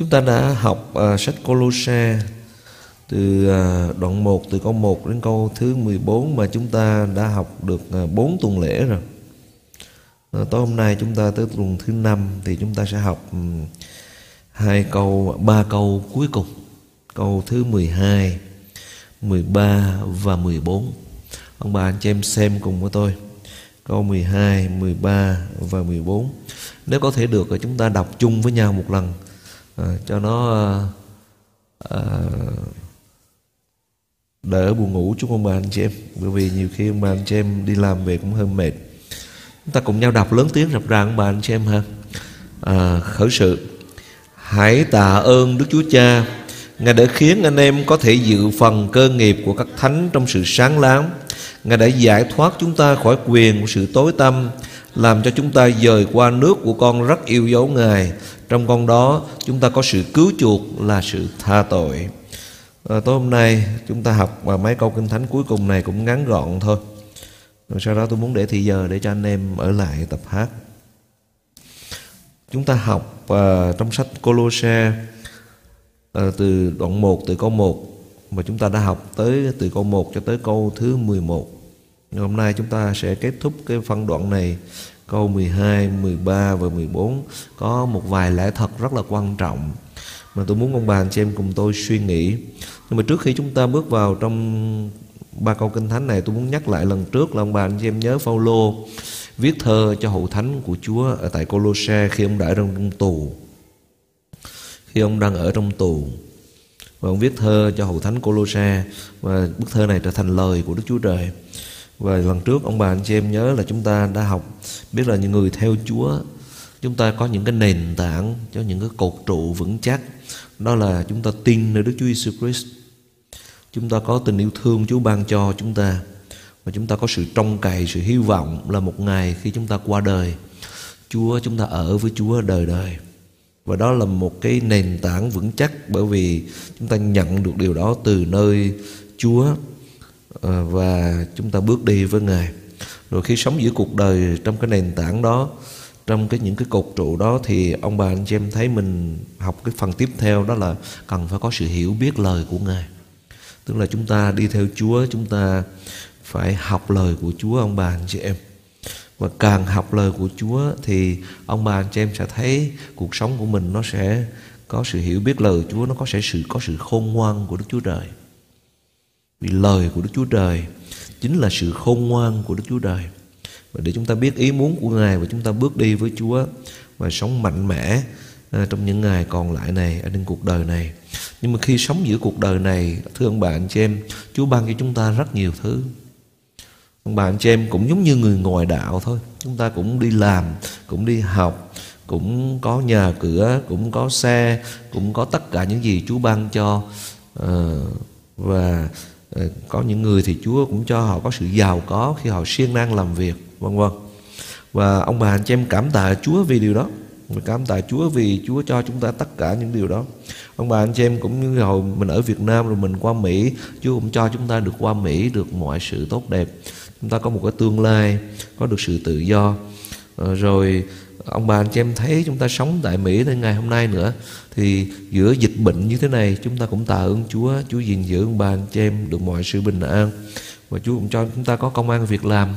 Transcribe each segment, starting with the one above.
Chúng ta đã học uh, sách Colosse từ uh, đoạn 1 từ câu 1 đến câu thứ 14 mà chúng ta đã học được à, uh, 4 tuần lễ rồi. Uh, tối hôm nay chúng ta tới tuần thứ 5 thì chúng ta sẽ học um, hai câu ba câu cuối cùng. Câu thứ 12, 13 và 14. Ông bà anh chị em xem cùng với tôi. Câu 12, 13 và 14. Nếu có thể được thì chúng ta đọc chung với nhau một lần Ờ, cho nó à, đỡ buồn ngủ chúng ông bà anh chị em? Bởi vì nhiều khi ông bà anh chị em đi làm về cũng hơi mệt. Chúng ta cùng nhau đọc lớn tiếng rập ràng ông bà anh chị em ha. À, khởi sự. Hãy tạ ơn Đức Chúa Cha. Ngài đã khiến anh em có thể dự phần cơ nghiệp của các thánh trong sự sáng láng. Ngài đã giải thoát chúng ta khỏi quyền của sự tối tăm Làm cho chúng ta dời qua nước của con rất yêu dấu Ngài. Trong con đó chúng ta có sự cứu chuộc là sự tha tội. À, Tối hôm nay chúng ta học và mấy câu kinh thánh cuối cùng này cũng ngắn gọn thôi. Rồi sau đó tôi muốn để thì giờ để cho anh em ở lại tập hát. Chúng ta học uh, trong sách Colosse uh, từ đoạn 1 từ câu 1 mà chúng ta đã học tới từ câu 1 cho tới câu thứ 11. Hôm nay chúng ta sẽ kết thúc cái phân đoạn này câu 12, 13 và 14 có một vài lẽ thật rất là quan trọng mà tôi muốn ông bà anh chị em cùng tôi suy nghĩ. Nhưng mà trước khi chúng ta bước vào trong ba câu kinh thánh này tôi muốn nhắc lại lần trước là ông bà anh chị em nhớ Phaolô viết thơ cho hậu thánh của Chúa ở tại Colosse khi ông đã ở trong tù. Khi ông đang ở trong tù và ông viết thơ cho hậu thánh Colosse và bức thơ này trở thành lời của Đức Chúa Trời. Và lần trước, ông bà anh chị em nhớ là chúng ta đã học biết là những người theo Chúa, chúng ta có những cái nền tảng cho những cái cột trụ vững chắc. Đó là chúng ta tin nơi Đức Chúa Giêsu Christ. Chúng ta có tình yêu thương Chúa ban cho chúng ta. Và chúng ta có sự trông cậy, sự hy vọng là một ngày khi chúng ta qua đời, Chúa, chúng ta ở với Chúa đời đời. Và đó là một cái nền tảng vững chắc bởi vì chúng ta nhận được điều đó từ nơi Chúa. Ờ, và chúng ta bước đi với Ngài. Rồi khi sống giữa cuộc đời trong cái nền tảng đó, trong cái những cái cột trụ đó, thì ông bà anh chị em thấy mình học cái phần tiếp theo, đó là cần phải có sự hiểu biết lời của Ngài. Tức là chúng ta đi theo Chúa, chúng ta phải học lời của Chúa, ông bà anh chị em. Và càng học lời của Chúa thì ông bà anh chị em sẽ thấy cuộc sống của mình nó sẽ có sự hiểu biết lời Chúa, nó có sẽ sự, có sự khôn ngoan của Đức Chúa Trời vì lời của Đức Chúa Trời chính là sự khôn ngoan của Đức Chúa Trời. Và để chúng ta biết ý muốn của Ngài và chúng ta bước đi với Chúa và sống mạnh mẽ à, trong những ngày còn lại này ở trên cuộc đời này. Nhưng mà khi sống giữa cuộc đời này thưa ông bà anh chị em Chúa ban cho chúng ta rất nhiều thứ. Ông bà anh chị em cũng giống như người ngoài đạo thôi. Chúng ta cũng đi làm cũng đi học cũng có nhà cửa cũng có xe cũng có tất cả những gì Chúa ban cho. À, và Ờ, có những người thì Chúa cũng cho họ có sự giàu có khi họ siêng năng làm việc, vân vân. Và ông bà anh chị em cảm tạ Chúa vì điều đó. Mình cảm tạ Chúa vì Chúa cho chúng ta tất cả những điều đó. Ông bà anh chị em cũng như hồi mình ở Việt Nam rồi mình qua Mỹ, Chúa cũng cho chúng ta được qua Mỹ, được mọi sự tốt đẹp. Chúng ta có một cái tương lai, có được sự tự do. Ờ, rồi ông bà anh chị em thấy chúng ta sống tại Mỹ đến ngày hôm nay nữa, thì giữa dịch bệnh như thế này, chúng ta cũng tạ ơn Chúa. Chúa gìn giữ ông bà anh chị em được mọi sự bình an. Và Chúa cũng cho chúng ta có công an việc làm.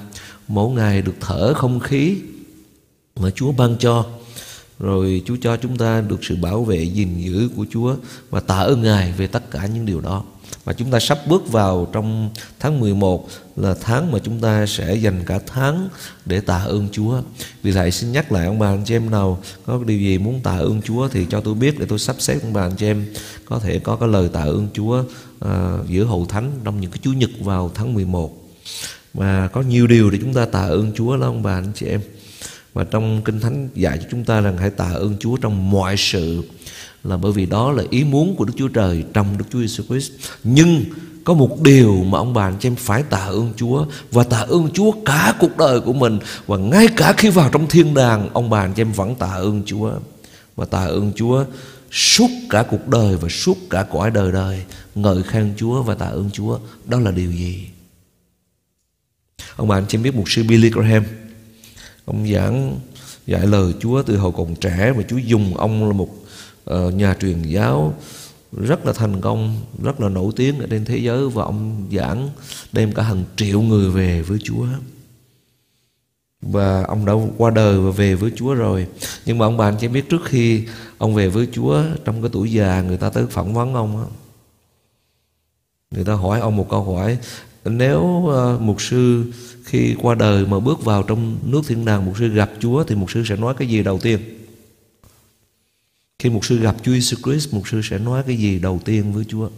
Mỗi ngày được thở không khí mà Chúa ban cho. Rồi Chúa cho chúng ta được sự bảo vệ gìn giữ của Chúa. Và tạ ơn Ngài về tất cả những điều đó mà chúng ta sắp bước vào trong tháng 11 là tháng mà chúng ta sẽ dành cả tháng để tạ ơn Chúa. Vì vậy xin nhắc lại ông bà anh chị em nào có điều gì muốn tạ ơn Chúa thì cho tôi biết để tôi sắp xếp ông bà anh chị em có thể có cái lời tạ ơn Chúa à, giữa hậu thánh trong những cái chủ nhật vào tháng 11. Và có nhiều điều để chúng ta tạ ơn Chúa đó ông bà anh chị em. Và trong Kinh Thánh dạy cho chúng ta rằng hãy tạ ơn Chúa trong mọi sự là bởi vì đó là ý muốn của Đức Chúa Trời trong Đức Chúa Jesus Christ. Nhưng có một điều mà ông bà anh chị em phải tạ ơn Chúa và tạ ơn Chúa cả cuộc đời của mình. Và ngay cả khi vào trong thiên đàng, ông bà anh chị em vẫn tạ ơn Chúa và tạ ơn Chúa suốt cả cuộc đời và suốt cả cõi đời đời. Ngợi khen Chúa và tạ ơn Chúa, đó là điều gì? Ông bà anh chị em biết một sư Billy Graham, ông giảng dạy lời Chúa từ hồi còn trẻ và Chúa dùng ông là một uh, nhà truyền giáo rất là thành công rất là nổi tiếng ở trên thế giới và ông giảng đem cả hàng triệu người về với Chúa. Và ông đã qua đời và về với Chúa rồi. Nhưng mà ông bạn chỉ biết trước khi ông về với Chúa trong cái tuổi già người ta tới phỏng vấn ông người ta hỏi ông một câu hỏi nếu uh, mục sư khi qua đời mà bước vào trong nước thiên đàng mục sư gặp Chúa thì mục sư sẽ nói cái gì đầu tiên? Khi mục sư gặp Chúa Jesus Christ mục sư sẽ nói cái gì đầu tiên với Chúa?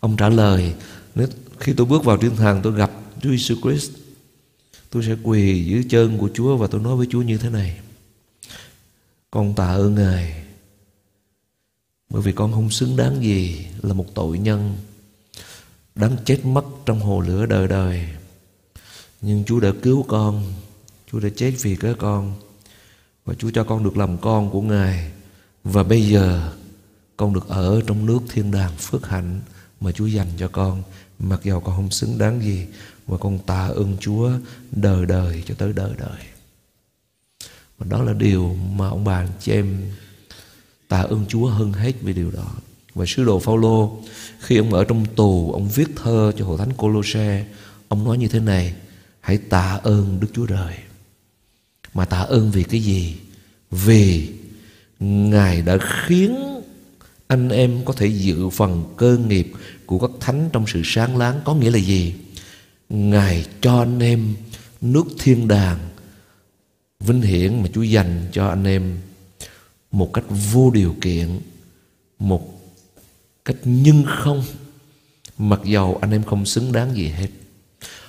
Ông trả lời nếu khi tôi bước vào thiên thần, tôi gặp Chúa Jesus Christ tôi sẽ quỳ dưới chân của Chúa và tôi nói với Chúa như thế này. Con tạ ơn Ngài bởi vì con không xứng đáng gì là một tội nhân đáng chết mất trong hồ lửa đời đời. Nhưng Chúa đã cứu con Chúa đã chết vì cái con và Chúa cho con được làm con của Ngài và bây giờ, con được ở trong nước thiên đàng phước hạnh mà Chúa dành cho con. Mặc dầu con không xứng đáng gì và con tạ ơn Chúa đời đời cho tới đời đời. Và đó là điều mà ông bà chị em tạ ơn Chúa hơn hết về điều đó. Và sứ đồ Phaolô, khi ông ở trong tù, ông viết thơ cho hội thánh Colosse, ông nói như thế này, hãy tạ ơn Đức Chúa Trời. Mà tạ ơn vì cái gì? Vì Ngài đã khiến anh em có thể dự phần cơ nghiệp của các thánh trong sự sáng láng có nghĩa là gì? Ngài cho anh em nước thiên đàng, vinh hiển mà Chúa dành cho anh em một cách vô điều kiện, một cách nhân không, mặc dầu anh em không xứng đáng gì hết.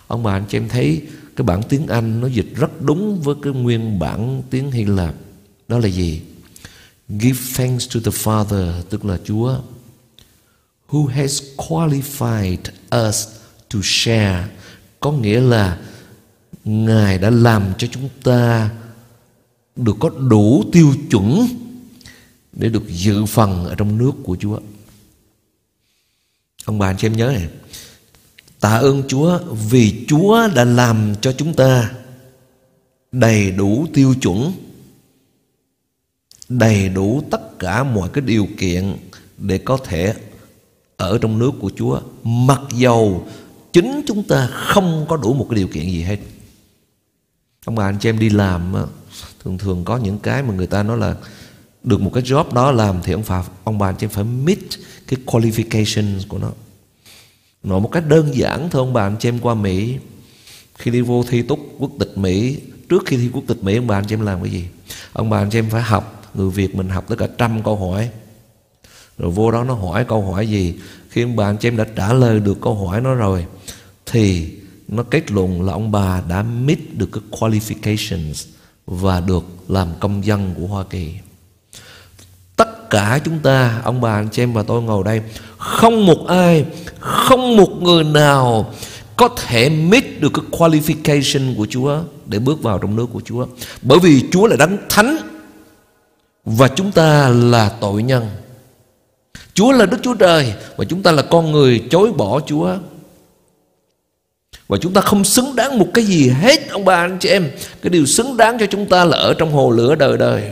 Ông bà anh chị em thấy cái bản tiếng Anh nó dịch rất đúng với cái nguyên bản tiếng Hy Lạp. Đó là gì? Give thanks to the Father tức là Chúa who has qualified us to share có nghĩa là Ngài đã làm cho chúng ta được có đủ tiêu chuẩn để được dự phần ở trong nước của Chúa. Ông bà anh chị em nhớ này, tạ ơn Chúa vì Chúa đã làm cho chúng ta đầy đủ tiêu chuẩn, đầy đủ tất cả mọi cái điều kiện để có thể ở trong nước của Chúa, mặc dầu chính chúng ta không có đủ một cái điều kiện gì hết. Ông bà anh chị em đi làm thường thường có những cái mà người ta nói là được một cái job đó làm thì ông bà ông bà anh chị em phải meet cái qualifications của nó. Nói một cách đơn giản thôi ông bà anh chị em qua Mỹ khi đi vô thi tốt quốc tịch Mỹ trước khi thi quốc tịch Mỹ ông bà anh chị em làm cái gì? Ông bà anh chị em phải học người Việt mình học tất cả trăm câu hỏi rồi vô đó nó hỏi câu hỏi gì khi ông bà anh chị em đã trả lời được câu hỏi nó rồi thì nó kết luận là ông bà đã meet được cái qualifications và được làm công dân của Hoa Kỳ. Tất cả chúng ta, ông bà anh chị em và tôi ngồi đây, không một ai, không một người nào có thể meet được cái qualification của Chúa để bước vào trong nước của Chúa. Bởi vì Chúa là đấng thánh và chúng ta là tội nhân. Chúa là Đức Chúa Trời và chúng ta là con người chối bỏ Chúa. Và chúng ta không xứng đáng một cái gì hết, Ông bà, anh chị em Cái điều xứng đáng cho chúng ta là ở trong hồ lửa đời đời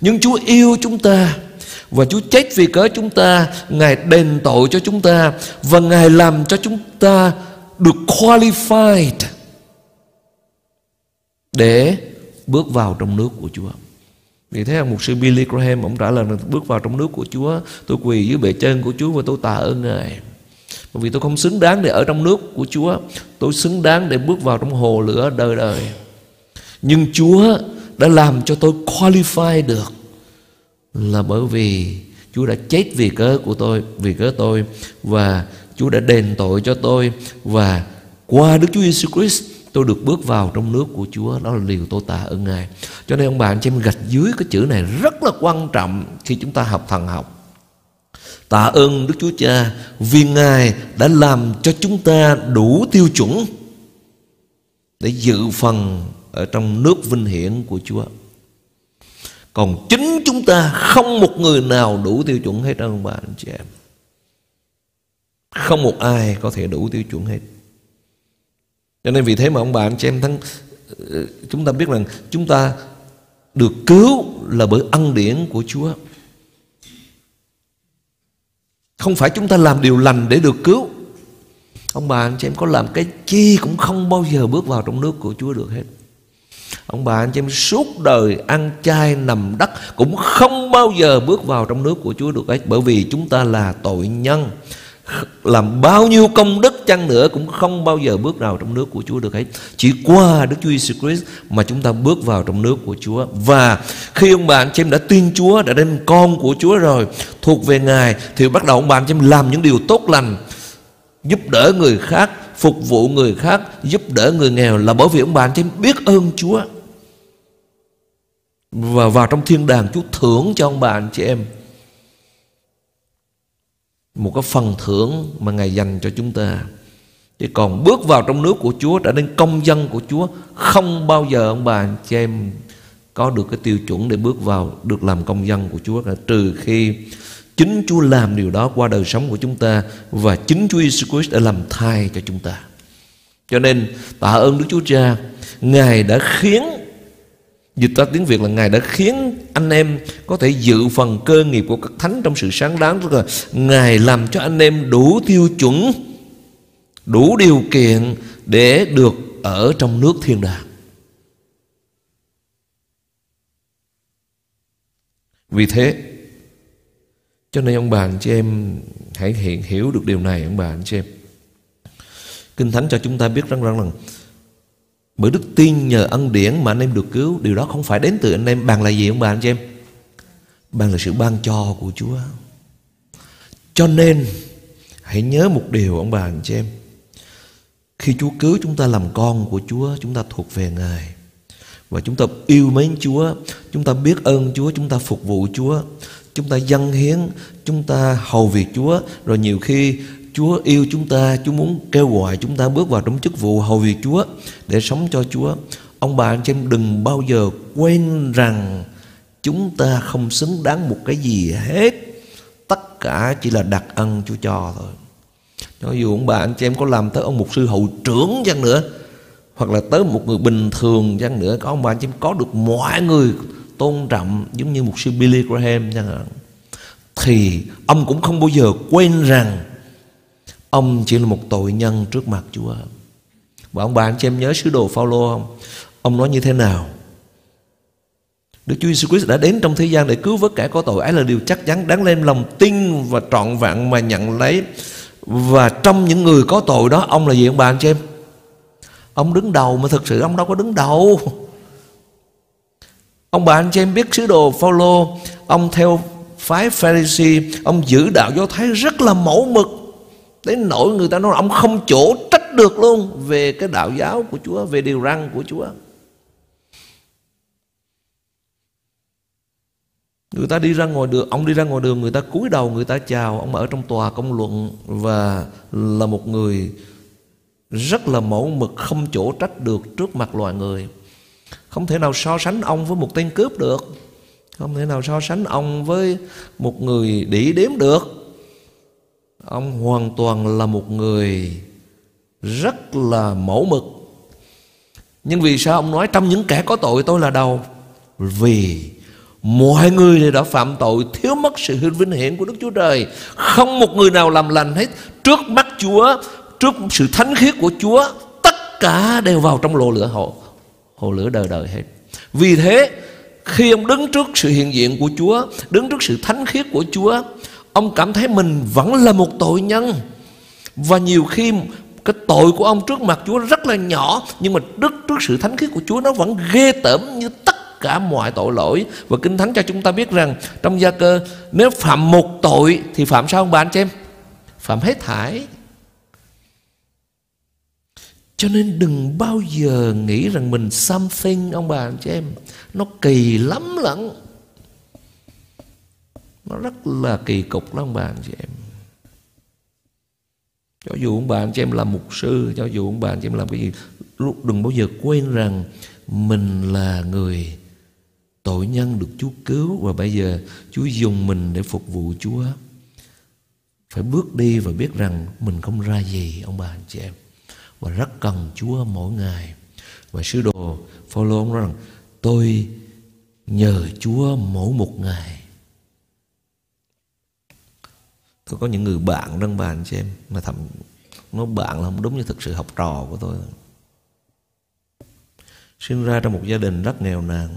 Nhưng Chúa yêu chúng ta Và Chúa chết vì cớ chúng ta Ngài đền tội cho chúng ta Và Ngài làm cho chúng ta Được qualified Để bước vào trong nước của Chúa vì thế một sư Billy Graham, Ông trả lời là bước vào trong nước của Chúa. Tôi quỳ dưới bề chân của Chúa Và tôi tạ ơn Ngài. Bởi vì tôi không xứng đáng để ở trong nước của Chúa. Tôi xứng đáng để bước vào trong hồ lửa đời đời. Nhưng Chúa đã làm cho tôi qualify được Là bởi vì Chúa đã chết vì cớ của tôi, Vì cớ tôi, Và Chúa đã đền tội cho tôi, Và qua Đức Chúa Giêsu Christ tôi được bước vào trong nước của Chúa đó là điều tôi tạ ơn Ngài cho nên ông bà, anh chị em gạch dưới cái chữ này rất là quan trọng khi chúng ta học thần học Tạ ơn Đức Chúa Cha vì Ngài đã làm cho chúng ta đủ tiêu chuẩn để dự phần ở trong nước vinh hiển của Chúa. Còn chính chúng ta không một người nào đủ tiêu chuẩn hết ông bà, anh chị em. Không một ai có thể đủ tiêu chuẩn hết. Cho nên vì thế mà ông bà, anh chị em thân ờ, chúng ta biết rằng chúng ta được cứu là bởi ân điển của Chúa. Không phải chúng ta làm điều lành để được cứu. Ông bà, anh chị em có làm cái chi cũng không bao giờ bước vào trong nước của Chúa được hết. Ông bà, anh chị em suốt đời ăn chay nằm đất cũng không bao giờ bước vào trong nước của Chúa được hết, bởi vì chúng ta là tội nhân làm bao nhiêu công đức chăng nữa cũng không bao giờ bước vào trong nước của Chúa được hết. Chỉ qua Đức Chúa Jesus Christ mà chúng ta bước vào trong nước của Chúa. Và khi ông bà anh chị em đã tin Chúa, đã đem con của Chúa rồi, thuộc về Ngài thì bắt đầu ông bà anh chị em làm những điều tốt lành, giúp đỡ người khác, phục vụ người khác, giúp đỡ người nghèo là bởi vì ông bà anh chị em biết ơn Chúa. Và vào trong thiên đàng Chúa thưởng cho ông bà anh chị em một cái phần thưởng mà Ngài dành cho chúng ta. Chứ còn bước vào trong nước của Chúa trở nên công dân của Chúa không bao giờ ông bà anh chị em có được cái tiêu chuẩn để bước vào được làm công dân của Chúa cả trừ khi chính Chúa làm điều đó qua đời sống của chúng ta và chính Chúa Jesus Christ đã làm thay cho chúng ta. Cho nên tạ ơn Đức Chúa Cha, Ngài đã khiến Dịch ra tiếng Việt là Ngài đã khiến anh em có thể dự phần cơ nghiệp của các thánh trong sự sáng đáng Tức là Ngài làm cho anh em đủ tiêu chuẩn Đủ điều kiện để được ở trong nước thiên đàng. Vì thế Cho nên ông bà anh chị em Hãy hiện hiểu được điều này ông bà anh chị em. Kinh Thánh cho chúng ta biết rằng rằng, rằng bởi đức tin nhờ ân điển mà anh em được cứu. Điều đó không phải đến từ anh em. Bằng là gì ông bà, anh chị em? Bằng là sự ban cho của Chúa. Cho nên, Hãy nhớ một điều ông bà, anh chị em. Khi Chúa cứu chúng ta làm con của Chúa, Chúng ta thuộc về Ngài. Và chúng ta yêu mến Chúa, Chúng ta biết ơn Chúa, Chúng ta phục vụ Chúa, Chúng ta dâng hiến, Chúng ta hầu việc Chúa. Rồi nhiều khi Chúa yêu chúng ta, Chúa muốn kêu gọi chúng ta bước vào trong chức vụ hầu việc Chúa Để sống cho Chúa. Ông bà anh chị em đừng bao giờ quên rằng Chúng ta không xứng đáng một cái gì hết. Tất cả chỉ là đặc ân Chúa cho thôi. Cho dù ông bà anh chị em có làm tới ông mục sư hậu trưởng chăng nữa, Hoặc là tới một người bình thường chăng nữa, Có ông bà anh chị em có được mọi người tôn trọng Giống như mục sư Billy Graham chăng nữa Thì ông cũng không bao giờ quên rằng Ông chỉ là một tội nhân trước mặt Chúa. Và ông bà anh chị em nhớ sứ đồ Phaolô không? Ông nói như thế nào? Đức Chúa Jesus Christ đã đến trong thế gian để cứu vớt kẻ có tội. Ấy là điều chắc chắn, đáng lên lòng tin và trọn vẹn mà nhận lấy. Và trong những người có tội đó, ông là gì ông bà anh chị em? Ông đứng đầu mà thực sự ông đâu có đứng đầu. Ông bà anh chị em biết sứ đồ Phaolô, ông theo phái Pharisee ông giữ đạo do thái rất là mẫu mực. Đến nỗi người ta nói ông không chỗ trách được luôn Về cái đạo giáo của Chúa, Về điều răn của Chúa. Người ta đi ra ngoài đường, Ông đi ra ngoài đường, người ta cúi đầu, người ta chào, Ông ở trong tòa công luận Và là một người Rất là mẫu mực, Không chỗ trách được trước mặt loài người. Không thể nào so sánh ông với một tên cướp được. Không thể nào so sánh ông với một người đỉ đếm được. Ông hoàn toàn là một người rất là mẫu mực. Nhưng vì sao ông nói trong những kẻ có tội tôi là đầu? Vì mọi người đều đã phạm tội, Thiếu mất sự vinh hiển của Đức Chúa Trời. Không một người nào làm lành hết. Trước mắt Chúa, Trước sự thánh khiết của Chúa, Tất cả đều vào trong lò lửa hồ Hồ lửa đời đời hết. Vì thế, khi ông đứng trước sự hiện diện của Chúa, Đứng trước sự thánh khiết của Chúa Ông cảm thấy mình vẫn là một tội nhân. Và nhiều khi cái tội của ông trước mặt Chúa rất là nhỏ Nhưng mà trước, trước sự thánh khiết của Chúa nó vẫn ghê tởm như tất cả mọi tội lỗi. Và Kinh Thánh cho chúng ta biết rằng Trong gia cơ nếu phạm một tội Thì phạm sao ông bà anh chị em? Phạm hết thải. Cho nên đừng bao giờ nghĩ rằng mình something ông bà anh chị em. Nó kỳ lắm lận nó rất là kỳ cục lắm bà anh chị em. Cho dù ông bà anh chị em làm mục sư, cho dù ông bà anh chị em làm cái gì, lúc đừng bao giờ quên rằng mình là người tội nhân được Chúa cứu và bây giờ Chúa dùng mình để phục vụ Chúa. Phải bước đi và biết rằng mình không ra gì, ông bà anh chị em. Và rất cần Chúa mỗi ngày. Và sứ đồ Phaolô ông nói rằng, tôi nhờ Chúa mỗi một ngày. Tôi có những người bạn trong bàn chị em, mà thầm nó bạn là không đúng như thực sự học trò của tôi. Sinh ra trong một gia đình rất nghèo nàn.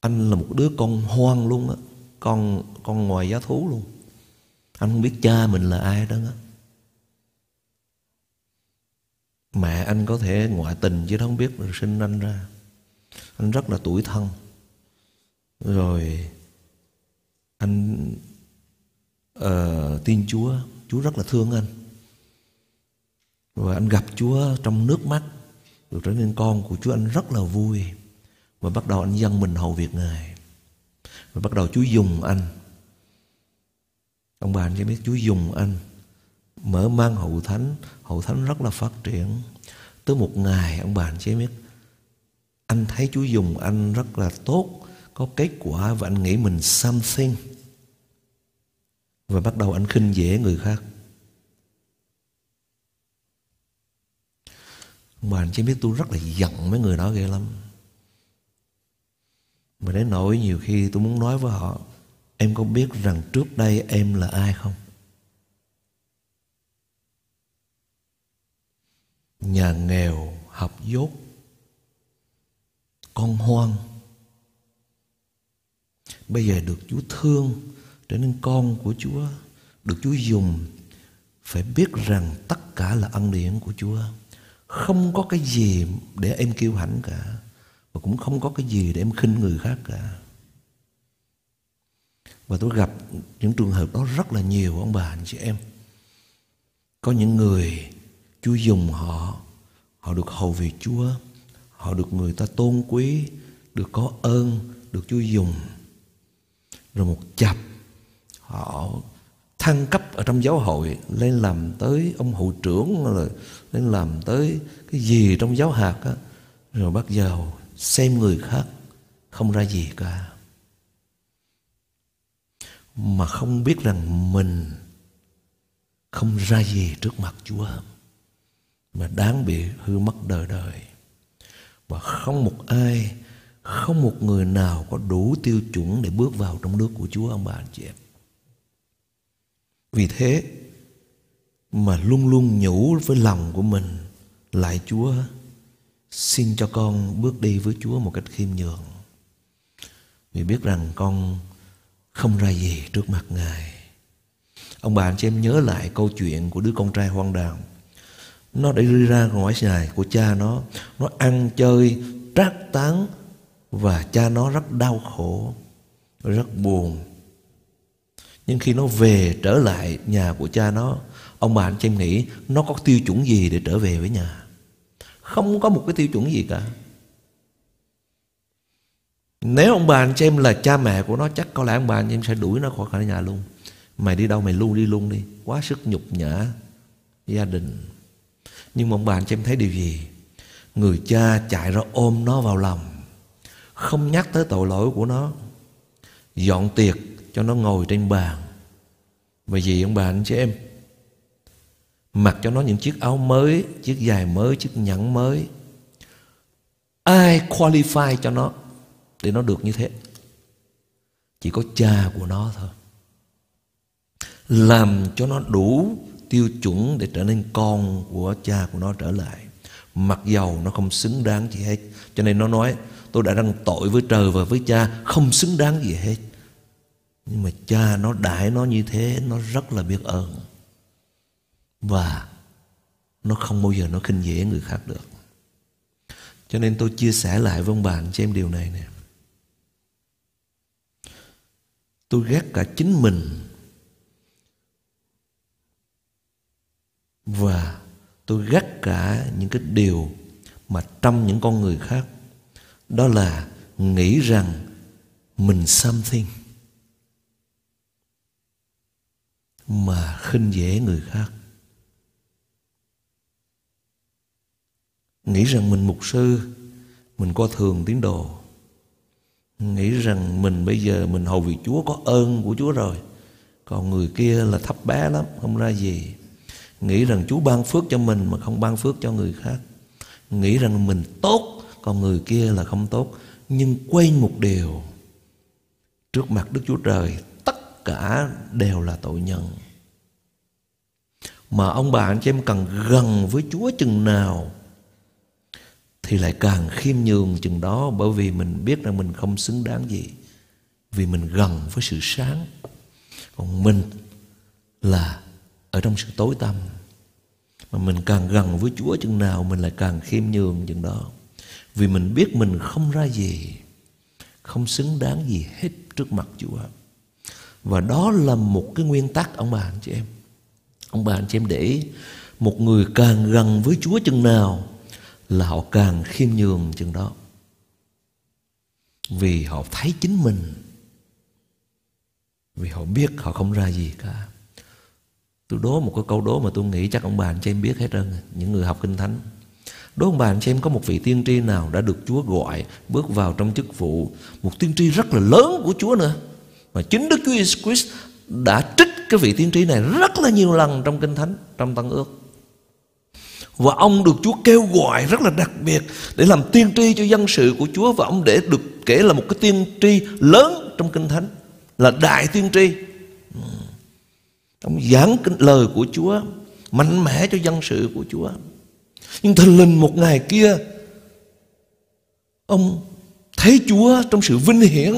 Anh là một đứa con hoang luôn á, con con ngoài giá thú luôn. Anh không biết cha mình là ai đó á. Mẹ anh có thể ngoại tình chứ không biết được sinh anh ra. Anh rất là tuổi thân. Rồi anh uh, tin Chúa. Chúa rất là thương anh. Và anh gặp Chúa trong nước mắt được trở nên con của Chúa anh rất là vui. Và bắt đầu anh dâng mình hầu việc Ngài. Và bắt đầu Chúa dùng anh. Ông bà anh cho biết Chúa dùng anh mở mang hậu thánh. Hậu thánh rất là phát triển. Tới một ngày ông bà anh cho biết anh thấy Chúa dùng anh rất là tốt có kết quả và anh nghĩ mình something và bắt đầu anh khinh dễ người khác. Mà anh chỉ biết tôi rất là giận mấy người đó ghê lắm. Mà đến nỗi nhiều khi tôi muốn nói với họ, em có biết rằng trước đây em là ai không? Nhà nghèo, học dốt, con hoang. Bây giờ được Chúa thương trở nên con của Chúa được Chúa dùng, phải biết rằng tất cả là ân điển của Chúa. Không có cái gì để em kiêu hãnh cả, và cũng không có cái gì để em khinh người khác cả. Và tôi gặp những trường hợp đó rất là nhiều, ông bà, anh chị em. Có những người Chúa dùng họ họ được hầu việc Chúa, họ được người ta tôn quý, được có ơn, được Chúa dùng. Rồi một chập họ thăng cấp ở trong giáo hội lên làm tới ông hội trưởng rồi lên làm tới cái gì trong giáo hạt á. Rồi bắt đầu xem người khác, không ra gì cả. Mà không biết rằng mình không ra gì trước mặt Chúa mà đáng bị hư mất đời đời. Và không một ai, không một người nào có đủ tiêu chuẩn để bước vào trong nước của Chúa, ông bà, anh chị em. Vì thế mà luôn luôn nhủ với lòng của mình lại Chúa xin cho con bước đi với Chúa một cách khiêm nhường. Vì biết rằng con không ra gì trước mặt Ngài. Ông bà anh chị em nhớ lại câu chuyện của đứa con trai hoang đào Nó đã đi ra ngoài nhà của cha nó, nó ăn chơi trác tán và cha nó rất đau khổ rất buồn nhưng khi nó về trở lại nhà của cha nó, ông bà anh chị em nghĩ nó có tiêu chuẩn gì để trở về với nhà? Không có một cái tiêu chuẩn gì cả. Nếu ông bà anh chị em là cha mẹ của nó, chắc có lẽ ông bà anh chị em sẽ đuổi nó khỏi khỏi nhà luôn. Mày đi đâu mày luôn đi luôn đi. Quá sức nhục nhã gia đình. Nhưng mà ông bà anh chị em thấy điều gì? Người cha chạy ra ôm nó vào lòng, không nhắc tới tội lỗi của nó. Dọn tiệc cho nó ngồi trên bàn. Và gì ông bà anh chị em, mặc cho nó những chiếc áo mới, chiếc giày mới, chiếc nhẫn mới. Ai qualify cho nó để nó được như thế? Chỉ có cha của nó thôi. Làm cho nó đủ tiêu chuẩn để trở nên con của cha của nó trở lại. Mặc dầu nó không xứng đáng gì hết. Cho nên nó nói, tôi đã đăng tội với trời và với cha, không xứng đáng gì hết nhưng mà cha nó đại nó như thế, nó rất là biết ơn. Và nó không bao giờ nó khinh dễ người khác được. Cho nên tôi chia sẻ lại với ông bạn cho em điều này nè. Tôi ghét cả chính mình và tôi ghét cả những cái điều mà trong những con người khác. Đó là nghĩ rằng mình something. Mà khinh dễ người khác. Nghĩ rằng mình mục sư, mình coi thường tín đồ. Nghĩ rằng mình bây giờ mình hầu việc chúa có ơn của chúa rồi, còn người kia là thấp bé lắm, không ra gì. Nghĩ rằng chúa ban phước cho mình mà không ban phước cho người khác. Nghĩ rằng mình tốt, còn người kia là không tốt. Nhưng quên một điều, trước mặt Đức Chúa Trời cả đều là tội nhân. Mà ông bà anh chị em cần gần với Chúa chừng nào thì lại càng khiêm nhường chừng đó, bởi vì mình biết rằng mình không xứng đáng gì, vì mình gần với sự sáng. Còn mình là ở trong sự tối tăm. Mà mình càng gần với Chúa chừng nào mình lại càng khiêm nhường chừng đó, vì mình biết mình không ra gì, không xứng đáng gì hết trước mặt Chúa và đó là một cái nguyên tắc, ông bà, anh chị em. Ông bà, anh chị em để một người càng gần với Chúa chừng nào là họ càng khiêm nhường chừng đó. Vì họ thấy chính mình. Vì họ biết họ không ra gì cả. Tôi đố một cái câu đố mà tôi nghĩ chắc ông bà, anh chị em biết hết trơn, những người học kinh thánh. Đố ông bà, anh chị em có một vị tiên tri nào đã được Chúa gọi bước vào trong chức vụ, một tiên tri rất là lớn của Chúa nữa? Mà chính Đức Chúa Jesus Christ đã trích cái vị tiên tri này rất là nhiều lần trong kinh thánh, trong tăng ước. Và ông được Chúa kêu gọi rất là đặc biệt để làm tiên tri cho dân sự của Chúa và ông để được kể là một cái tiên tri lớn trong kinh thánh, là đại tiên tri. Ông giảng lời của Chúa, mạnh mẽ cho dân sự của Chúa. Nhưng thần linh một ngày kia, ông thấy Chúa trong sự vinh hiển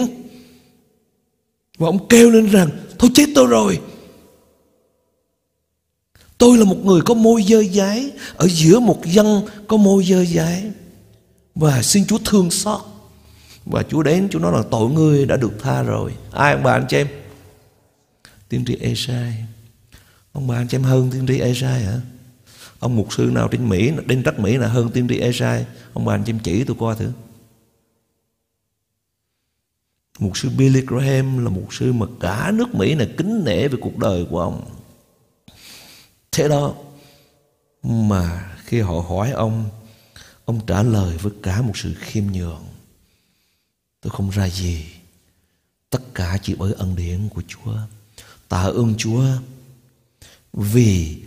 và ông kêu lên rằng, thôi chết tôi rồi. Tôi là một người có môi dơ dái, Ở giữa một dân có môi dơ dái. Và xin Chúa thương xót. Và Chúa đến, Chúa nói là tội ngươi đã được tha rồi. Ai ông bà anh chị em? Tiên tri Esai. Ông bà anh chị em hơn tiên tri Esai hả? Ông mục sư nào trên Mỹ, đến đất Mỹ là hơn tiên tri Esai. Ông bà anh chị em chỉ tôi coi thử. Mục sư Billy Graham là mục sư mà cả nước Mỹ này kính nể về cuộc đời của ông. Thế đó mà khi họ hỏi ông Ông trả lời với cả một sự khiêm nhường. Tôi không ra gì. Tất cả chỉ bởi ân điển của Chúa. Tạ ơn Chúa Vì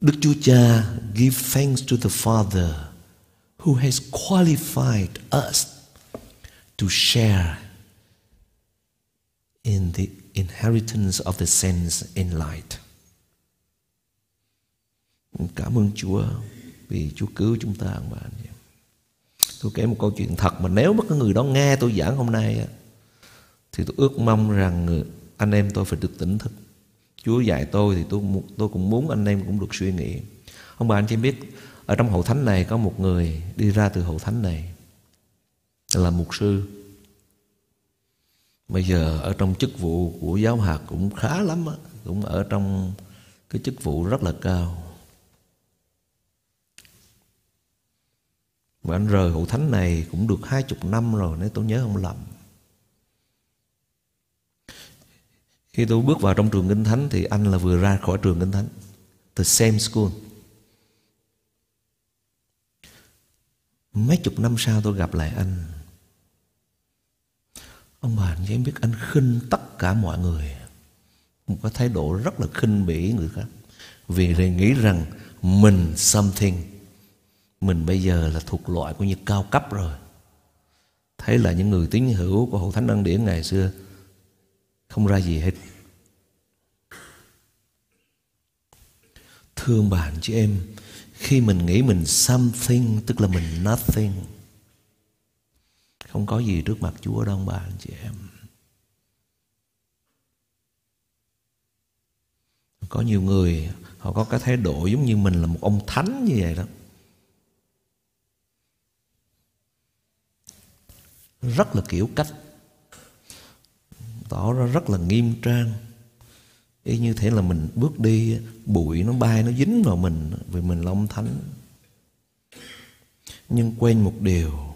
Đức Chúa Cha give thanks to the Father who has qualified us to share in the inheritance of the saints in light. Cảm ơn Chúa vì Chúa cứu chúng ta ông bà anh Tôi kể một câu chuyện thật mà nếu mà có người đó nghe tôi giảng hôm nay thì tôi ước mong rằng anh em tôi phải được tỉnh thức. Chúa dạy tôi thì tôi tôi cũng muốn anh em cũng được suy nghĩ. Ông bà anh chị biết, ở trong hậu thánh này có một người đi ra từ hậu thánh này là mục sư. Bây giờ ở trong chức vụ của giáo hạt cũng khá lắm á, cũng ở trong cái chức vụ rất là cao. Và anh rời hội thánh này cũng được hai chục năm rồi nếu tôi nhớ không lầm. Khi tôi bước vào trong trường kinh thánh thì anh là vừa ra khỏi trường kinh thánh. The same school. Mấy chục năm sau tôi gặp lại anh. Ông bà, anh em biết, anh khinh tất cả mọi người. Một cái thái độ rất là khinh bỉ người khác. Vì nghĩ rằng mình something mình bây giờ là thuộc loại của như cao cấp rồi thấy là những người tín hữu của Hậu thánh ân điển ngày xưa không ra gì hết thương bạn chị em, khi mình nghĩ mình something, tức là mình nothing không có gì trước mặt Chúa đâu bạn chị em. Có nhiều người, họ có cái thái độ giống như mình là một ông thánh như vậy đó. Rất là kiểu cách. Tỏ ra rất là nghiêm trang. Y như thế là mình bước đi, bụi nó bay, nó dính vào mình, vì mình là ông thánh. Nhưng quên một điều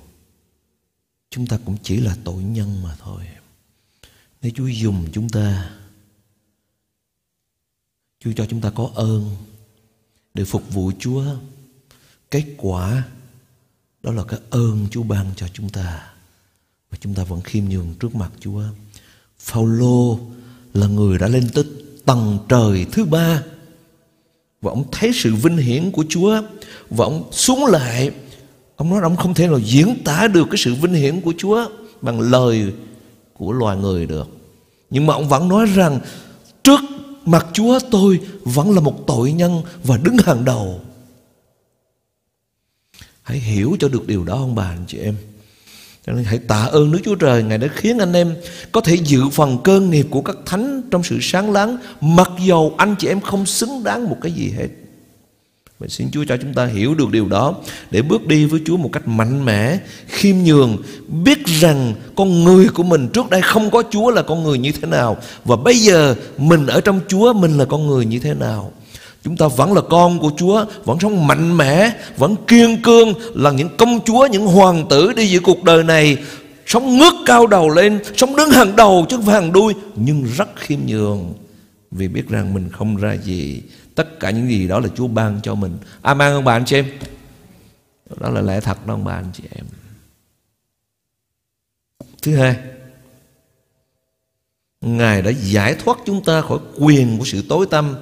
chúng ta cũng chỉ là tội nhân mà thôi. Nếu chúa dùng chúng ta, chúa cho chúng ta có ơn để phục vụ chúa, kết quả đó là cái ơn chúa ban cho chúng ta. Và chúng ta vẫn khiêm nhường trước mặt Chúa. Phaolô là người đã lên tới tầng trời thứ ba. Và ông thấy sự vinh hiển của Chúa và ông xuống lại ông nói ông không thể nào diễn tả được cái sự vinh hiển của Chúa bằng lời của loài người được. Nhưng mà ông vẫn nói rằng, trước mặt Chúa tôi vẫn là một tội nhân và đứng hàng đầu. Hãy hiểu cho được điều đó ông bà, anh chị em? Cho nên hãy tạ ơn Đức Chúa Trời, Ngài đã khiến anh em có thể dự phần cơ nghiệp của các thánh trong sự sáng láng, Mặc dầu anh chị em không xứng đáng một cái gì hết. Vậy xin Chúa cho chúng ta hiểu được điều đó Để bước đi với Chúa một cách mạnh mẽ Khiêm nhường Biết rằng con người của mình trước đây không có Chúa là con người như thế nào Và bây giờ mình ở trong Chúa Mình là con người như thế nào. Chúng ta vẫn là con của Chúa Vẫn sống mạnh mẽ Vẫn kiên cương Là những công chúa, những hoàng tử đi giữa cuộc đời này Sống ngước cao đầu lên Sống đứng hàng đầu chứ không phải hàng đuôi Nhưng rất khiêm nhường Vì biết rằng mình không ra gì. Tất cả những gì đó là Chúa ban cho mình. Amen ông bà, anh chị em. Đó là lẽ thật đó ông bà, anh chị em. Thứ hai, Ngài đã giải thoát chúng ta khỏi quyền của sự tối tăm,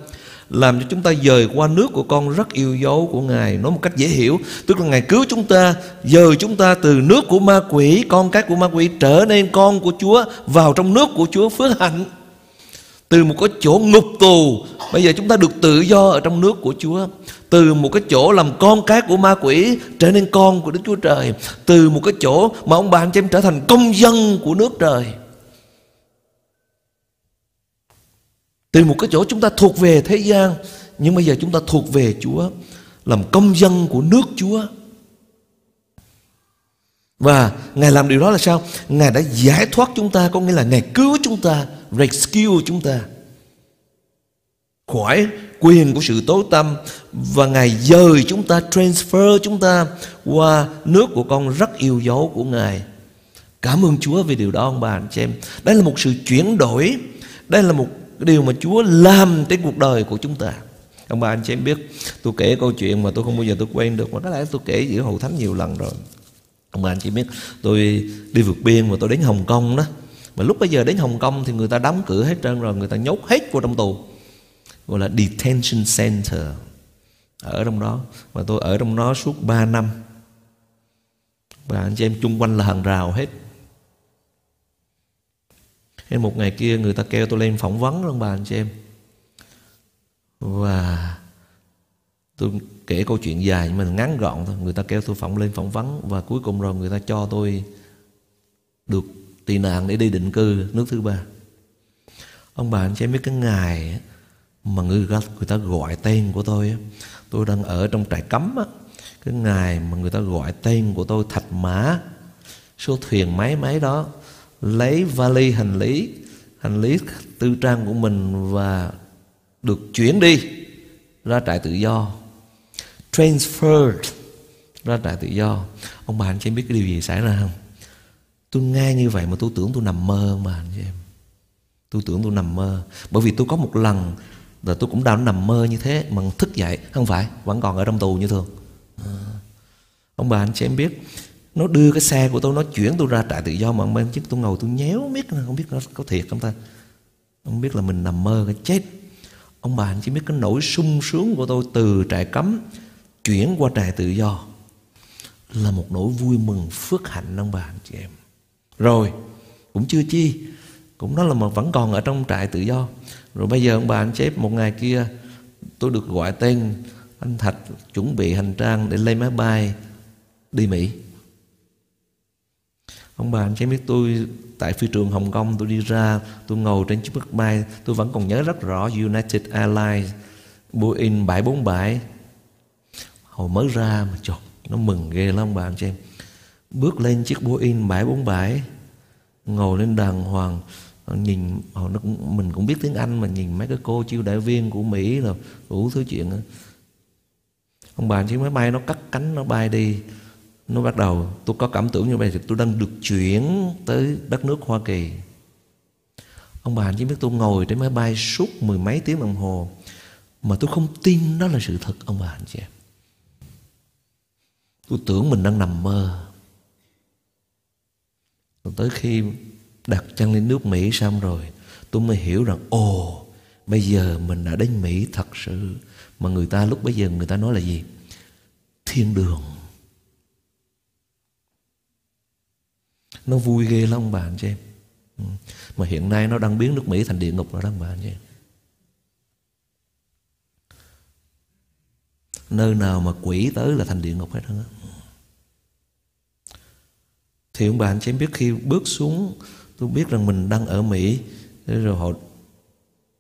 làm cho chúng ta dời qua nước của con rất yêu dấu của Ngài. Nói một cách dễ hiểu, tức là Ngài cứu chúng ta, dời chúng ta từ nước của ma quỷ, con cái của ma quỷ trở nên con của Chúa, vào trong nước của Chúa phước hạnh từ một cái chỗ ngục tù, bây giờ chúng ta được tự do ở trong nước của Chúa. Từ một cái chỗ làm con cái của ma quỷ trở nên con của Đức Chúa Trời. Từ một cái chỗ mà ông bà anh chị em trở thành công dân của nước trời. Từ một cái chỗ chúng ta thuộc về thế gian, Nhưng bây giờ chúng ta thuộc về Chúa, Làm công dân của nước Chúa. Và Ngài làm điều đó là sao? Ngài đã giải thoát chúng ta, Có nghĩa là Ngài cứu chúng ta. Rescue chúng ta. Khỏi quyền của sự tối tâm Và Ngài dời chúng ta, Transfer chúng ta Qua nước của con rất yêu dấu của Ngài. Cảm ơn Chúa vì điều đó, ông bà, anh chị em. Đây là một sự chuyển đổi. Đây là một điều mà Chúa làm trên cuộc đời của chúng ta. Ông bà, anh chị em biết, tôi kể câu chuyện mà tôi không bao giờ tôi quên được, mà có lẽ tôi kể giữa hậu thánh nhiều lần rồi. Ông bà, anh chị biết, tôi đi vượt biên mà tôi đến Hồng Kông đó và lúc bây giờ đến Hồng Kông thì người ta đóng cửa hết trơn rồi, người ta nhốt hết vào trong tù. Gọi là detention center. Ở trong đó. Và tôi ở trong đó suốt 3 năm. Và anh chị em chung quanh là hàng rào hết. Nên một ngày kia người ta kêu tôi lên phỏng vấn luôn bà anh chị em. Và tôi kể câu chuyện dài nhưng mà ngắn gọn thôi. Người ta kêu tôi phỏng lên phỏng vấn Và cuối cùng rồi người ta cho tôi được tị nạn để đi định cư nước thứ ba. Ông bà anh chị biết cái ngày mà người, người ta gọi tên của tôi Tôi đang ở trong trại cấm Cái ngày mà người ta gọi tên của tôi Thạch Mã Số thuyền máy máy đó lấy vali hành lý hành lý tư trang của mình và được chuyển đi ra trại tự do. Transferred ra trại tự do. Ông bà anh chị biết cái điều gì xảy ra không? Tôi nghe như vậy mà tôi tưởng tôi nằm mơ mà anh chị em. Tôi tưởng tôi nằm mơ. Bởi vì tôi có một lần là tôi cũng đang nằm mơ như thế, mà thức dậy, không phải, vẫn còn ở trong tù như thường. À. ông bà anh chị em biết, nó đưa cái xe của tôi, nó chuyển tôi ra trại tự do mà ông chứ tôi ngồi tôi nhéo biết không biết nó có thiệt không ta. Không biết là mình nằm mơ cái chết. Ông bà anh chị biết cái nỗi sung sướng của tôi từ trại cấm chuyển qua trại tự do là một nỗi vui mừng phước hạnh ông bà anh chị em rồi, cũng chưa chi. Cũng đó là mà vẫn còn ở trong trại tự do. Rồi bây giờ ông bà anh chép một ngày kia, tôi được gọi tên anh Thạch chuẩn bị hành trang để lên máy bay đi Mỹ. Ông bà anh chép biết tôi tại phi trường Hồng Kông, tôi đi ra, tôi ngồi trên chiếc máy bay. Tôi vẫn còn nhớ rất rõ United Airlines Boeing 747 hồi mới ra mà chột, nó mừng ghê lắm ông bà anh chị em bước lên chiếc Boeing 747 ngồi lên đàng hoàng nhìn họ nó cũng, mình cũng biết tiếng Anh mà nhìn mấy cái cô chiêu đại viên của Mỹ rồi đủ thứ chuyện đó. ông bà chiếc máy bay nó cắt cánh nó bay đi nó bắt đầu tôi có cảm tưởng như vậy thì tôi đang được chuyển tới đất nước Hoa Kỳ. Ông bà chỉ biết tôi ngồi trên máy bay suốt mười mấy tiếng đồng hồ mà tôi không tin đó là sự thật ông bà anh chị em. Tôi tưởng mình đang nằm mơ rồi tới khi đặt chân lên nước Mỹ xong rồi, tôi mới hiểu rằng, ồ, bây giờ mình đã đến Mỹ thật sự. Mà người ta lúc bây giờ người ta nói là gì? Thiên đường. Nó vui ghê lắm bạn anh chị em. Ừ. Mà hiện nay nó đang biến nước Mỹ thành địa ngục rồi đó bạn bà anh Nơi nào mà quỷ tới là thành địa ngục hết á. Thì ông bà anh chị biết khi bước xuống, Tôi biết rằng mình đang ở Mỹ. Rồi họ,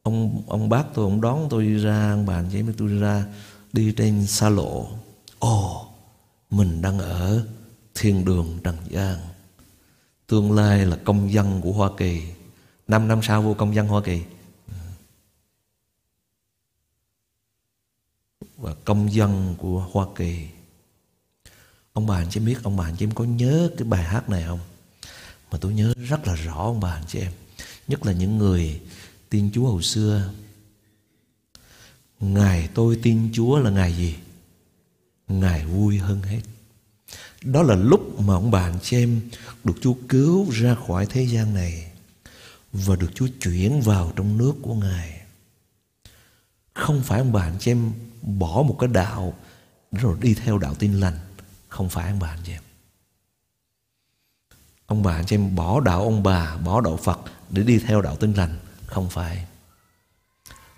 ông ông bác tôi, ông đón tôi ra, ông bà anh chị biết tôi ra, đi trên xa lộ. Ồ, mình đang ở thiên đường trần gian tương lai là công dân của hoa kỳ. Năm năm sau vô công dân hoa kỳ. Và công dân của hoa kỳ ông bà anh chị biết, ông bà anh chị em có nhớ cái bài hát này không? Mà tôi nhớ rất là rõ ông bà anh chị em. Nhất là những người tin chúa hồi xưa. Ngày tôi tin chúa là ngày gì? Ngày vui hơn hết. Đó là lúc mà ông bà anh chị em được Chúa cứu ra khỏi thế gian này và được Chúa chuyển vào trong nước của Ngài. Không phải ông bà anh chị em bỏ một cái đạo rồi đi theo đạo tin lành. Không phải ông bà anh chị em. Ông bà anh chị em bỏ đạo ông bà, bỏ đạo Phật để đi theo đạo tinh lành. Không phải.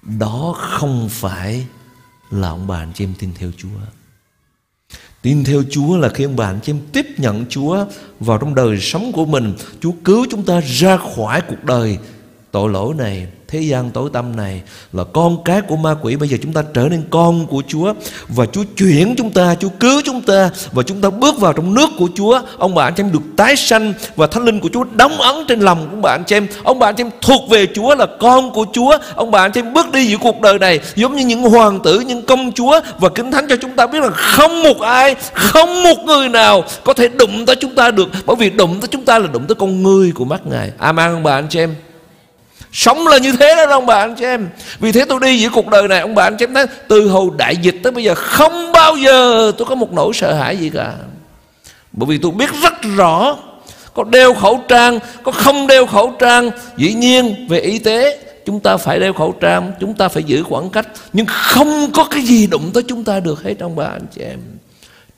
Đó không phải là ông bà anh chị em tin theo Chúa. Tin theo Chúa là khi ông bà anh chị em tiếp nhận Chúa vào trong đời sống của mình. Chúa cứu chúng ta ra khỏi cuộc đời tội lỗi này thế gian tối tâm này là con cái của ma quỷ. Bây giờ chúng ta trở nên con của Chúa và Chúa chuyển chúng ta, Chúa cứu chúng ta và chúng ta bước vào trong nước của Chúa. Ông bà anh chị em được tái sanh và thánh linh của Chúa đóng ấn trên lòng của ông bà anh chị em. Ông bà anh chị em thuộc về Chúa là con của Chúa. Ông bà anh chị em bước đi giữa cuộc đời này giống như những hoàng tử, những công chúa. Và kính thánh cho chúng ta biết là không một ai, không một người nào có thể đụng tới chúng ta được. Bởi vì đụng tới chúng ta là đụng tới con người của mắt ngài. Amen, ông bà anh chị em. Sống là như thế đó ông bà anh chị em. Vì thế tôi đi giữa cuộc đời này, Ông bà anh chị em thấy Từ hồi đại dịch tới bây giờ Không bao giờ tôi có một nỗi sợ hãi gì cả. Bởi vì tôi biết rất rõ, Có đeo khẩu trang, Có không đeo khẩu trang. Dĩ nhiên, về y tế, Chúng ta phải đeo khẩu trang, Chúng ta phải giữ khoảng cách. Nhưng không có cái gì đụng tới chúng ta được hết, ông bà anh chị em.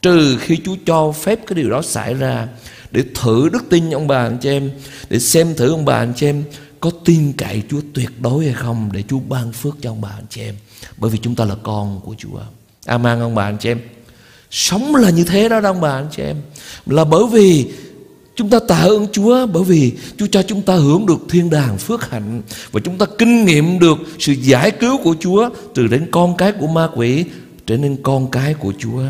Trừ khi Chúa cho phép cái điều đó xảy ra, Để thử đức tin, ông bà anh chị em, Để xem thử, ông bà anh chị em có tin cậy Chúa tuyệt đối hay không để Chúa ban phước cho ông bà anh chị em. Bởi vì chúng ta là con của Chúa. Amen, ông bà anh chị em. Sống là như thế đó đó, ông bà anh chị em. Là bởi vì Chúng ta tạ ơn Chúa, bởi vì Chúa cho chúng ta hưởng được thiên đàng phước hạnh và chúng ta kinh nghiệm được sự giải cứu của Chúa từ đến con cái của ma quỷ trở nên con cái của Chúa,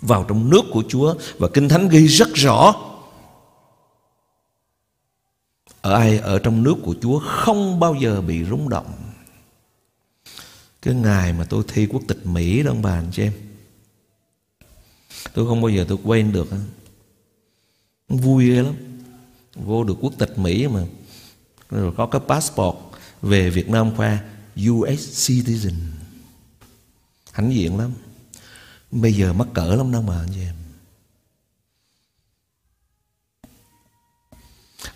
vào trong nước của Chúa và Kinh Thánh ghi rất rõ ở ai? Ở trong nước của Chúa không bao giờ bị rung động. Cái ngày mà tôi thi quốc tịch Mỹ đó, ông bà, anh chị em, tôi không bao giờ tôi quên được vui ghê lắm. Vô được quốc tịch Mỹ mà. Rồi có cái passport về Việt Nam khoa US citizen. Hãnh diện lắm. Bây giờ mắc cỡ lắm đâu mà anh chị em.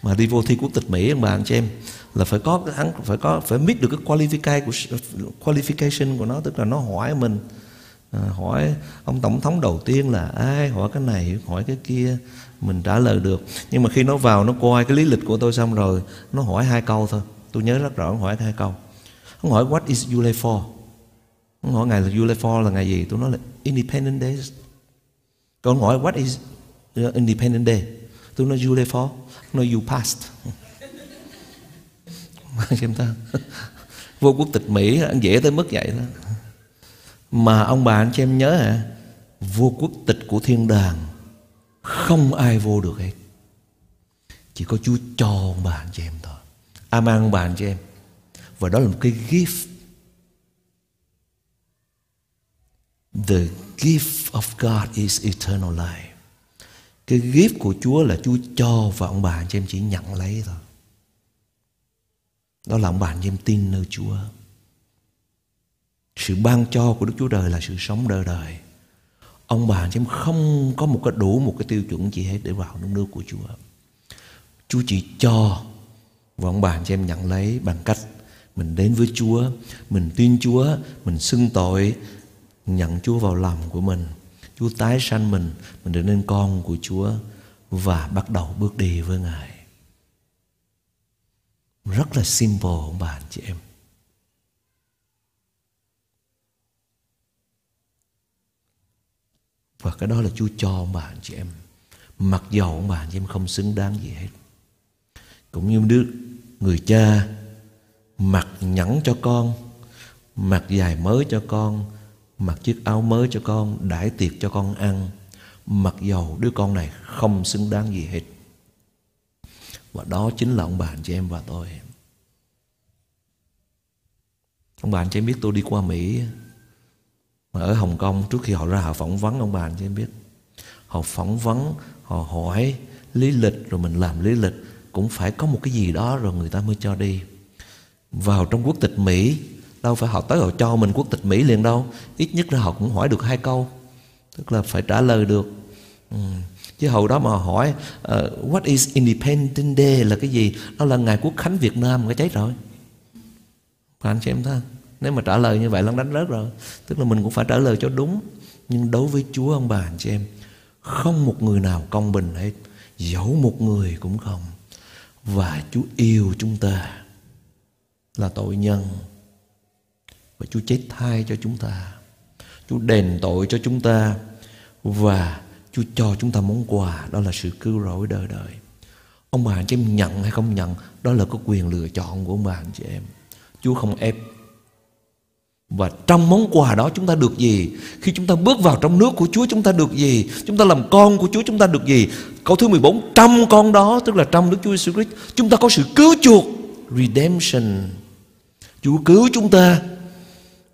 Mà đi vô thi quốc tịch Mỹ mà anh chị em là phải có cái hắn phải có phải biết được cái qualification của qualification của nó tức là nó hỏi mình à, hỏi ông tổng thống đầu tiên là ai hỏi cái này hỏi cái kia? Mình trả lời được. Nhưng mà khi nó vào nó coi cái lý lịch của tôi xong rồi nó hỏi hai câu thôi. Tôi nhớ rất rõ nó hỏi hai câu. Nó hỏi what is July for? Nó hỏi ngày là July for là ngày gì? Tôi nói là Independent Day. Còn hỏi what is uh, Independent Day? Tôi nói July for. No you passed xem ta. Vô quốc tịch Mỹ, anh dễ tới mức vậy đó. Mà ông bà anh chị em nhớ hả? Vô quốc tịch của thiên đàng, không ai vô được hết. Chỉ có Chúa cho ông bà anh chị em thôi. Amen, ông bà anh chị em. Và đó là một cái gift. The gift of God is eternal life cái gift của Chúa là Chúa cho và ông bà anh chị em chỉ nhận lấy thôi. Đó là ông bà anh chị em tin nơi Chúa. Sự ban cho của Đức Chúa Trời là sự sống đời đời. Ông bà anh chị em không có một cái đủ một cái tiêu chuẩn gì hết để vào nước nước của Chúa. Chúa chỉ cho và ông bà anh chị em nhận lấy bằng cách mình đến với Chúa, mình tin Chúa, mình xưng tội, nhận Chúa vào lòng của mình Chúa tái sanh mình Mình trở nên con của Chúa Và bắt đầu bước đi với Ngài. Rất là simple, ông bà, anh chị em. Và cái đó là Chúa cho ông bà, anh chị em. Mặc dầu ông bà, anh chị em không xứng đáng gì hết. Cũng như đứa người cha, mặc nhẫn cho con, mặc dài mới cho con mặc chiếc áo mới cho con, đãi tiệc cho con ăn. Mặc dầu đứa con này không xứng đáng gì hết. Và đó chính là ông bà anh chị em và tôi. Ông bà anh chị em biết tôi đi qua mỹ. Mà ở hồng kông, trước khi họ ra, họ phỏng vấn ông bà anh chị em biết. Họ phỏng vấn, họ hỏi lý lịch, rồi mình làm lý lịch. Cũng phải có một cái gì đó rồi người ta mới cho đi. Vào trong quốc tịch Mỹ đâu phải họ tới họ cho mình quốc tịch Mỹ liền đâu. Ít nhất là họ cũng hỏi được hai câu. Tức là phải trả lời được. Ừ. chứ hầu đó mà hỏi uh, what is Independence Day? là cái gì? Đó là ngày quốc khánh Việt Nam cái chết rồi. Và anh chị em ta nếu mà trả lời như vậy là đánh rớt rồi. Tức là mình cũng phải trả lời cho đúng. Nhưng đối với Chúa ông bà anh chị em không một người nào công bình hết. Dẫu một người cũng không. Và Chúa yêu chúng ta là tội nhân và Chúa chết thay cho chúng ta. Chúa đền tội cho chúng ta. Và Chúa cho chúng ta món quà, đó là sự cứu rỗi đời đời. Ông bà anh chị em nhận hay không nhận, đó là có quyền lựa chọn của ông bà anh chị em. Chúa không ép. Và trong món quà đó chúng ta được gì? Khi chúng ta bước vào trong nước của Chúa, chúng ta được gì? Chúng ta làm con của Chúa, chúng ta được gì? Câu thứ 14 Trong con đó, tức là trong Đức Chúa Jesus Christ, Chúng ta có sự cứu chuộc, Redemption. Chúa cứu chúng ta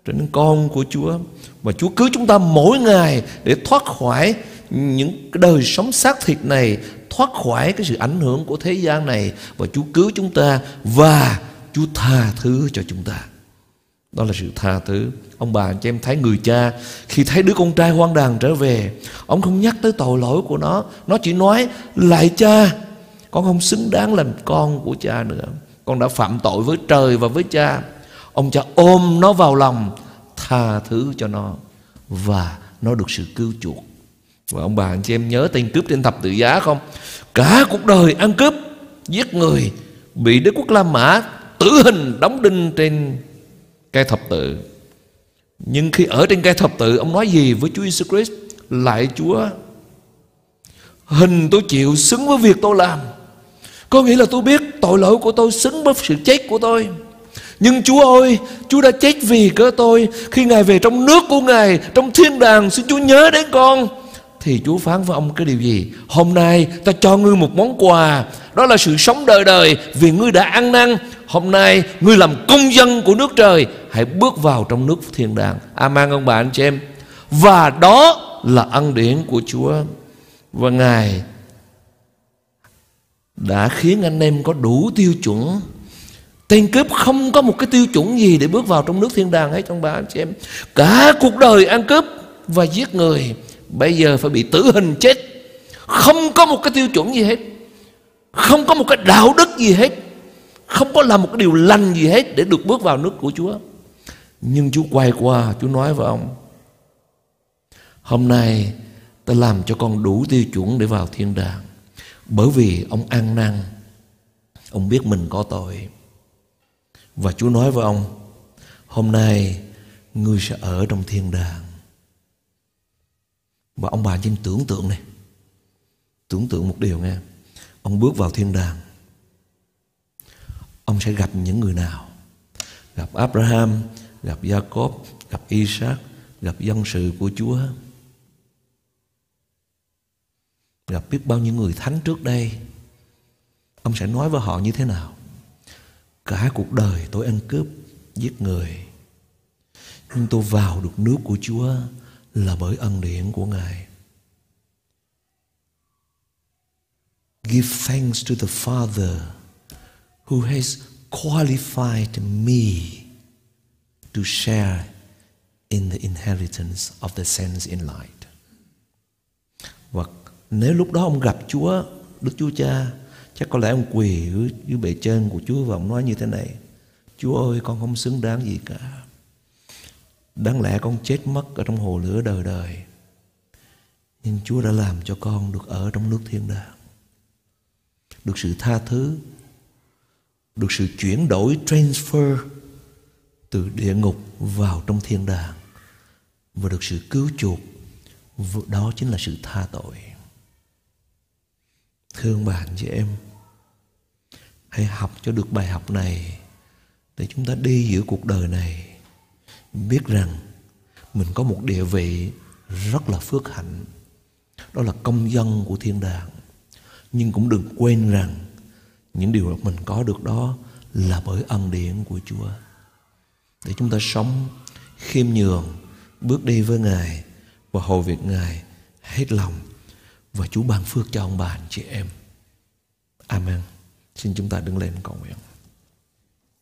trở nên con của Chúa. Và Chúa cứu chúng ta mỗi ngày để thoát khỏi những cái đời sống xác thịt này, thoát khỏi cái sự ảnh hưởng của thế gian này. Và Chúa cứu chúng ta và Chúa tha thứ cho chúng ta. Đó là sự tha thứ. Ông bà cho em thấy người cha, Khi thấy đứa con trai hoang đàn trở về, Ông không nhắc tới tội lỗi của nó. Nó chỉ nói lại cha, Con không xứng đáng làm con của cha nữa. Con đã phạm tội với trời và với cha. Ông cha ôm nó vào lòng, Tha thứ cho nó, Và nó được sự cứu chuộc. Và ông bà anh chị em nhớ tên cướp trên thập tự giá không? Cả cuộc đời ăn cướp, Giết người, Bị đế quốc La Mã tử hình đóng đinh trên cây thập tự. Nhưng khi ở trên cây thập tự, ông nói gì với Chúa Jesus Christ? Lại Chúa, hình tôi chịu xứng với việc tôi làm. Có nghĩa là tôi biết tội lỗi của tôi xứng với sự chết của tôi nhưng Chúa ơi, Chúa đã chết vì cớ tôi. Khi Ngài về trong nước của Ngài, Trong thiên đàng, xin Chúa nhớ đến con. Thì Chúa phán với ông cái điều gì? Hôm nay ta cho ngươi một món quà. Đó là sự sống đời đời Vì ngươi đã ăn năn. Hôm nay ngươi làm công dân của nước trời. Hãy bước vào trong nước thiên đàng. Amen, ông bà, anh chị em. Và đó là ân điển của Chúa. Và Ngài Đã khiến anh em có đủ tiêu chuẩn. Tên cướp không có một cái tiêu chuẩn gì Để bước vào trong nước thiên đàng hết, trong bà anh chị em. Cả cuộc đời ăn cướp Và giết người, Bây giờ phải bị tử hình chết. Không có một cái tiêu chuẩn gì hết. Không có một cái đạo đức gì hết. Không có làm một cái điều lành gì hết để được bước vào nước của Chúa. Nhưng Chúa quay qua, Chúa nói với ông, Hôm nay ta làm cho con đủ tiêu chuẩn để vào thiên đàng. Bởi vì ông ăn năn, Ông biết mình có tội. Và Chúa nói với ông, Hôm nay ngươi sẽ ở trong thiên đàng. Và ông bà chỉ tưởng tượng này, Tưởng tượng một điều nghe. Ông bước vào thiên đàng. Ông sẽ gặp những người nào? Gặp Abraham, gặp Jacob, gặp Isaac, gặp dân sự của Chúa. Gặp biết bao nhiêu người thánh trước đây? Ông sẽ nói với họ như thế nào? Cả cuộc đời tôi ăn cướp giết người nhưng tôi vào được nước của Chúa là bởi ân điển của Ngài Give thanks to the Father who has qualified me to share in the inheritance of the saints in light. Và nếu lúc đó ông gặp Chúa, Đức Chúa Cha, chắc có lẽ ông quỳ dưới, dưới bề trên của Chúa và ông nói như thế này. Chúa ơi con không xứng đáng gì cả. Đáng lẽ con chết mất ở trong hồ lửa đời đời. Nhưng Chúa đã làm cho con được ở trong nước thiên đàng. Được sự tha thứ được sự chuyển đổi transfer từ địa ngục vào trong thiên đàng và được sự cứu chuộc đó chính là sự tha tội thương bạn chị em hãy học cho được bài học này để chúng ta đi giữa cuộc đời này biết rằng mình có một địa vị rất là phước hạnh đó là công dân của thiên đàng nhưng cũng đừng quên rằng những điều mình có được đó là bởi ân điển của Chúa để chúng ta sống khiêm nhường, bước đi với Ngài và hầu việc Ngài hết lòng và Chúa ban phước cho ông bà, anh chị em. Amen. Xin chúng ta đứng lên cầu nguyện.